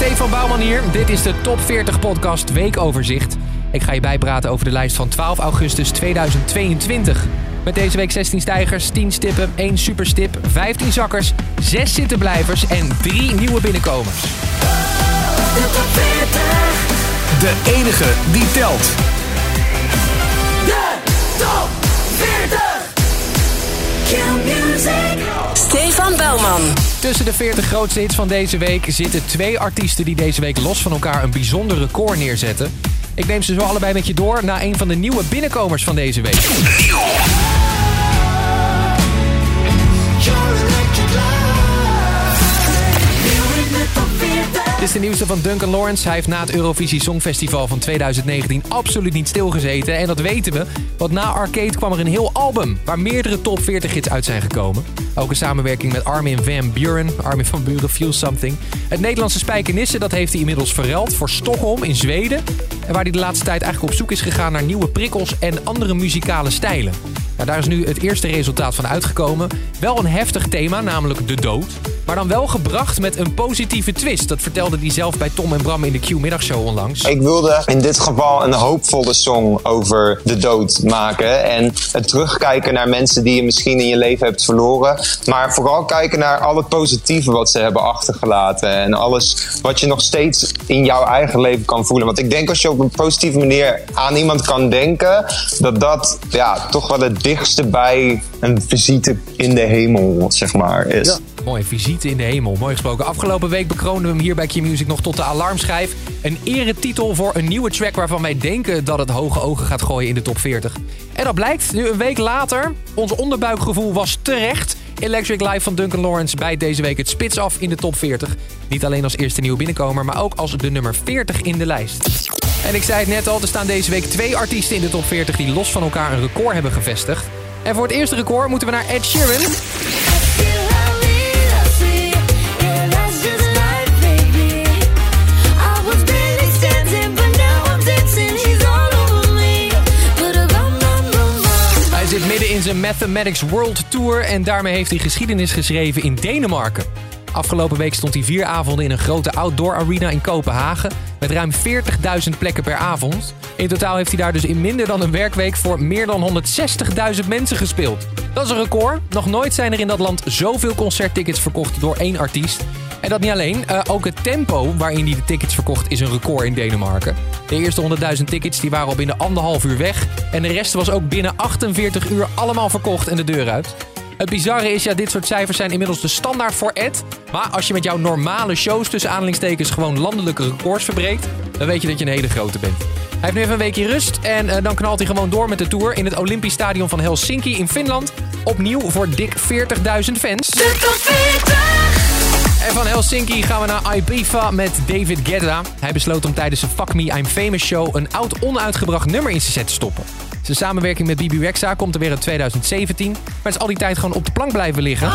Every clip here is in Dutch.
Stefan Bouwman hier. Dit is de Top 40 Podcast Weekoverzicht. Ik ga je bijpraten over de lijst van 12 augustus 2022. Met deze week 16 stijgers, 10 stippen, 1 superstip, 15 zakkers, 6 zittenblijvers en 3 nieuwe binnenkomers. De top 40. De enige die telt. De top 40. Q Music. Tussen de 40 grootste hits van deze week zitten twee artiesten die deze week los van elkaar een bijzonder record neerzetten. Ik neem ze zo allebei met je door naar een van de nieuwe binnenkomers van deze week. Is de nieuwste van Duncan Lawrence. Hij heeft na het Eurovisie Songfestival van 2019 absoluut niet stilgezeten. En dat weten we, want na Arcade kwam er een heel album... waar meerdere top 40 hits uit zijn gekomen. Ook een samenwerking met Armin van Buren. Armin van Buren, Feel Something. Het Nederlandse Spijkenisse dat heeft hij inmiddels verruild voor Stockholm in Zweden. En waar hij de laatste tijd eigenlijk op zoek is gegaan naar nieuwe prikkels en andere muzikale stijlen. Nou, daar is nu het eerste resultaat van uitgekomen. Wel een heftig thema, namelijk de dood. Maar dan wel gebracht met een positieve twist. Dat vertelde hij zelf bij Tom en Bram in de Q-middagshow onlangs. Ik wilde in dit geval een hoopvolle song over de dood maken. En het terugkijken naar mensen die je misschien in je leven hebt verloren. Maar vooral kijken naar al het positieve wat ze hebben achtergelaten. En alles wat je nog steeds in jouw eigen leven kan voelen. Want ik denk als je op een positieve manier aan iemand kan denken. Dat dat ja, toch wel het dichtste bij een visite in de hemel zeg maar is. Mooi, visite in de hemel. Mooi gesproken. Afgelopen week bekronen we hem hier bij Q-Music nog tot de alarmschijf. Een eretitel voor een nieuwe track waarvan wij denken dat het hoge ogen gaat gooien in de top 40. En dat blijkt nu een week later. Ons onderbuikgevoel was terecht. Electric Live van Duncan Lawrence bijt deze week het spits af in de top 40. Niet alleen als eerste nieuwe binnenkomer, maar ook als de nummer 40 in de lijst. En ik zei het net al, er staan deze week twee artiesten in de top 40 die los van elkaar een record hebben gevestigd. En voor het eerste record moeten we naar Ed Sheeran. Mathematics World Tour en daarmee heeft hij geschiedenis geschreven in Denemarken. Afgelopen week stond hij vier avonden in een grote outdoor arena in Kopenhagen met ruim 40.000 plekken per avond. In totaal heeft hij daar dus in minder dan een werkweek voor meer dan 160.000 mensen gespeeld. Dat is een record. Nog nooit zijn er in dat land zoveel concerttickets verkocht door één artiest. En dat niet alleen, eh, ook het tempo waarin hij de tickets verkocht is een record in Denemarken. De eerste 100.000 tickets die waren al binnen anderhalf uur weg. En de rest was ook binnen 48 uur allemaal verkocht en de deur uit. Het bizarre is, ja, dit soort cijfers zijn inmiddels de standaard voor Ed. Maar als je met jouw normale shows tussen aanhalingstekens gewoon landelijke records verbreekt, dan weet je dat je een hele grote bent. Hij heeft nu even een weekje rust en eh, dan knalt hij gewoon door met de tour in het Olympisch Stadion van Helsinki in Finland. Opnieuw voor dik 40.000 fans. De top 40. En van Helsinki gaan we naar Ibiza met David Guetta. Hij besloot om tijdens zijn Fuck Me I'm Famous show een oud onuitgebracht nummer in zijn set te stoppen. Zijn samenwerking met Bibi Rexa komt er weer in 2017, maar is al die tijd gewoon op de plank blijven liggen.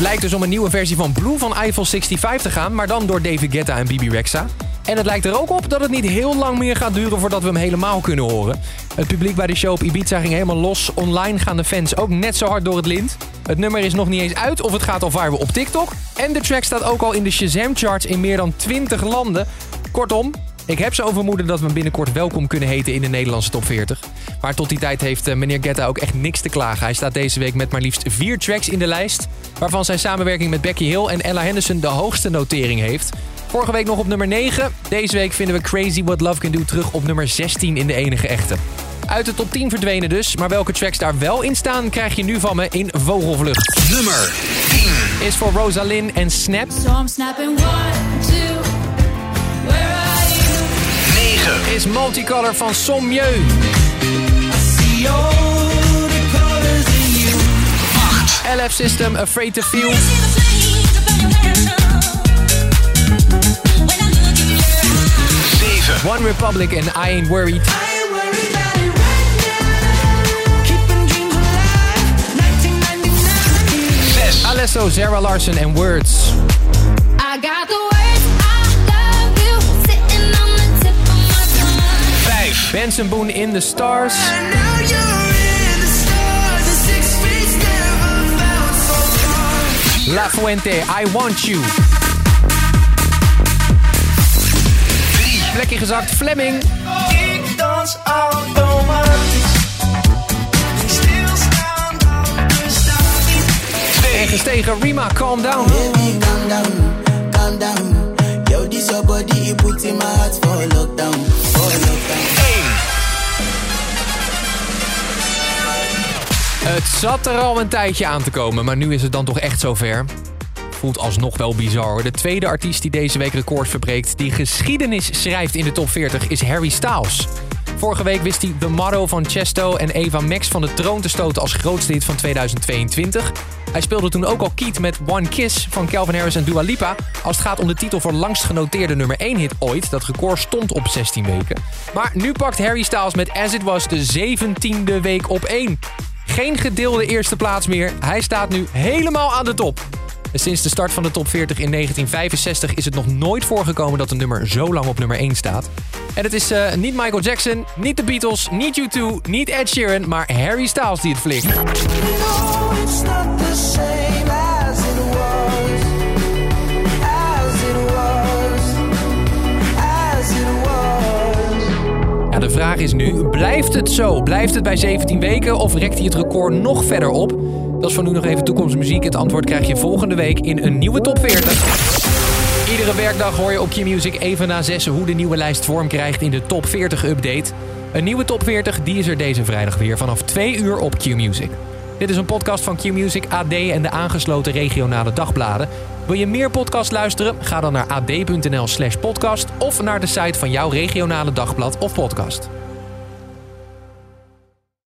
Het lijkt dus om een nieuwe versie van Blue van Eiffel 65 te gaan, maar dan door David Guetta en Bibi Rexa. En het lijkt er ook op dat het niet heel lang meer gaat duren voordat we hem helemaal kunnen horen. Het publiek bij de show op Ibiza ging helemaal los. Online gaan de fans ook net zo hard door het lint. Het nummer is nog niet eens uit of het gaat al viral op TikTok. En de track staat ook al in de Shazam charts in meer dan 20 landen. Kortom, ik heb zo vermoeden dat we hem binnenkort welkom kunnen heten in de Nederlandse top 40. Maar tot die tijd heeft eh, meneer Guetta ook echt niks te klagen. Hij staat deze week met maar liefst vier tracks in de lijst. Waarvan zijn samenwerking met Becky Hill en Ella Henderson de hoogste notering heeft. Vorige week nog op nummer 9. Deze week vinden we Crazy What Love Can Do terug op nummer 16 in de enige echte. Uit de top 10 verdwenen dus, maar welke tracks daar wel in staan krijg je nu van me in vogelvlucht. Nummer Is voor Rosalind en Snap. So I'm snapping one, two. Where are you? 9. Is Multicolor van Sommieu. LF System, Afraid to Feel. One Republic and I Ain't Worried. Alesso, Zara Larson and Words. I got the words, I love you, sitting on the tip of my tongue. Benson Boone in the Stars. Fuente, I Want You. Plekje gezakt, Fleming. Ik dans automatisch. En gestegen, Rima, Calm Down. Baby, calm down, calm down. Yo, this your body, it puts in my heart for lockdown. Het zat er al een tijdje aan te komen, maar nu is het dan toch echt zover. Voelt alsnog wel bizar. De tweede artiest die deze week records verbreekt, die geschiedenis schrijft in de top 40, is Harry Styles. Vorige week wist hij The Motto van Chesto en Eva Max van de troon te stoten als grootste hit van 2022. Hij speelde toen ook al Keat met One Kiss van Calvin Harris en Dua Lipa... als het gaat om de titel voor langst genoteerde nummer 1 hit ooit. Dat record stond op 16 weken. Maar nu pakt Harry Styles met As It Was de 17e week op 1. Geen gedeelde eerste plaats meer. Hij staat nu helemaal aan de top. Sinds de start van de top 40 in 1965 is het nog nooit voorgekomen dat een nummer zo lang op nummer 1 staat. En het is eh, niet Michael Jackson, niet de Beatles, niet U2, niet Ed Sheeran, maar Harry Styles die het flikt. Is nu, blijft het zo? Blijft het bij 17 weken of rekt hij het record nog verder op? Dat is voor nu nog even toekomstmuziek. Het antwoord krijg je volgende week in een nieuwe top 40. Iedere werkdag hoor je op Q-Music even na 6 hoe de nieuwe lijst vorm krijgt in de top 40 update. Een nieuwe top 40 die is er deze vrijdag weer vanaf 2 uur op Q-Music. Dit is een podcast van Q-Music, AD en de aangesloten regionale dagbladen. Wil je meer podcast luisteren? Ga dan naar ad.nl slash podcast of naar de site van jouw regionale dagblad of podcast.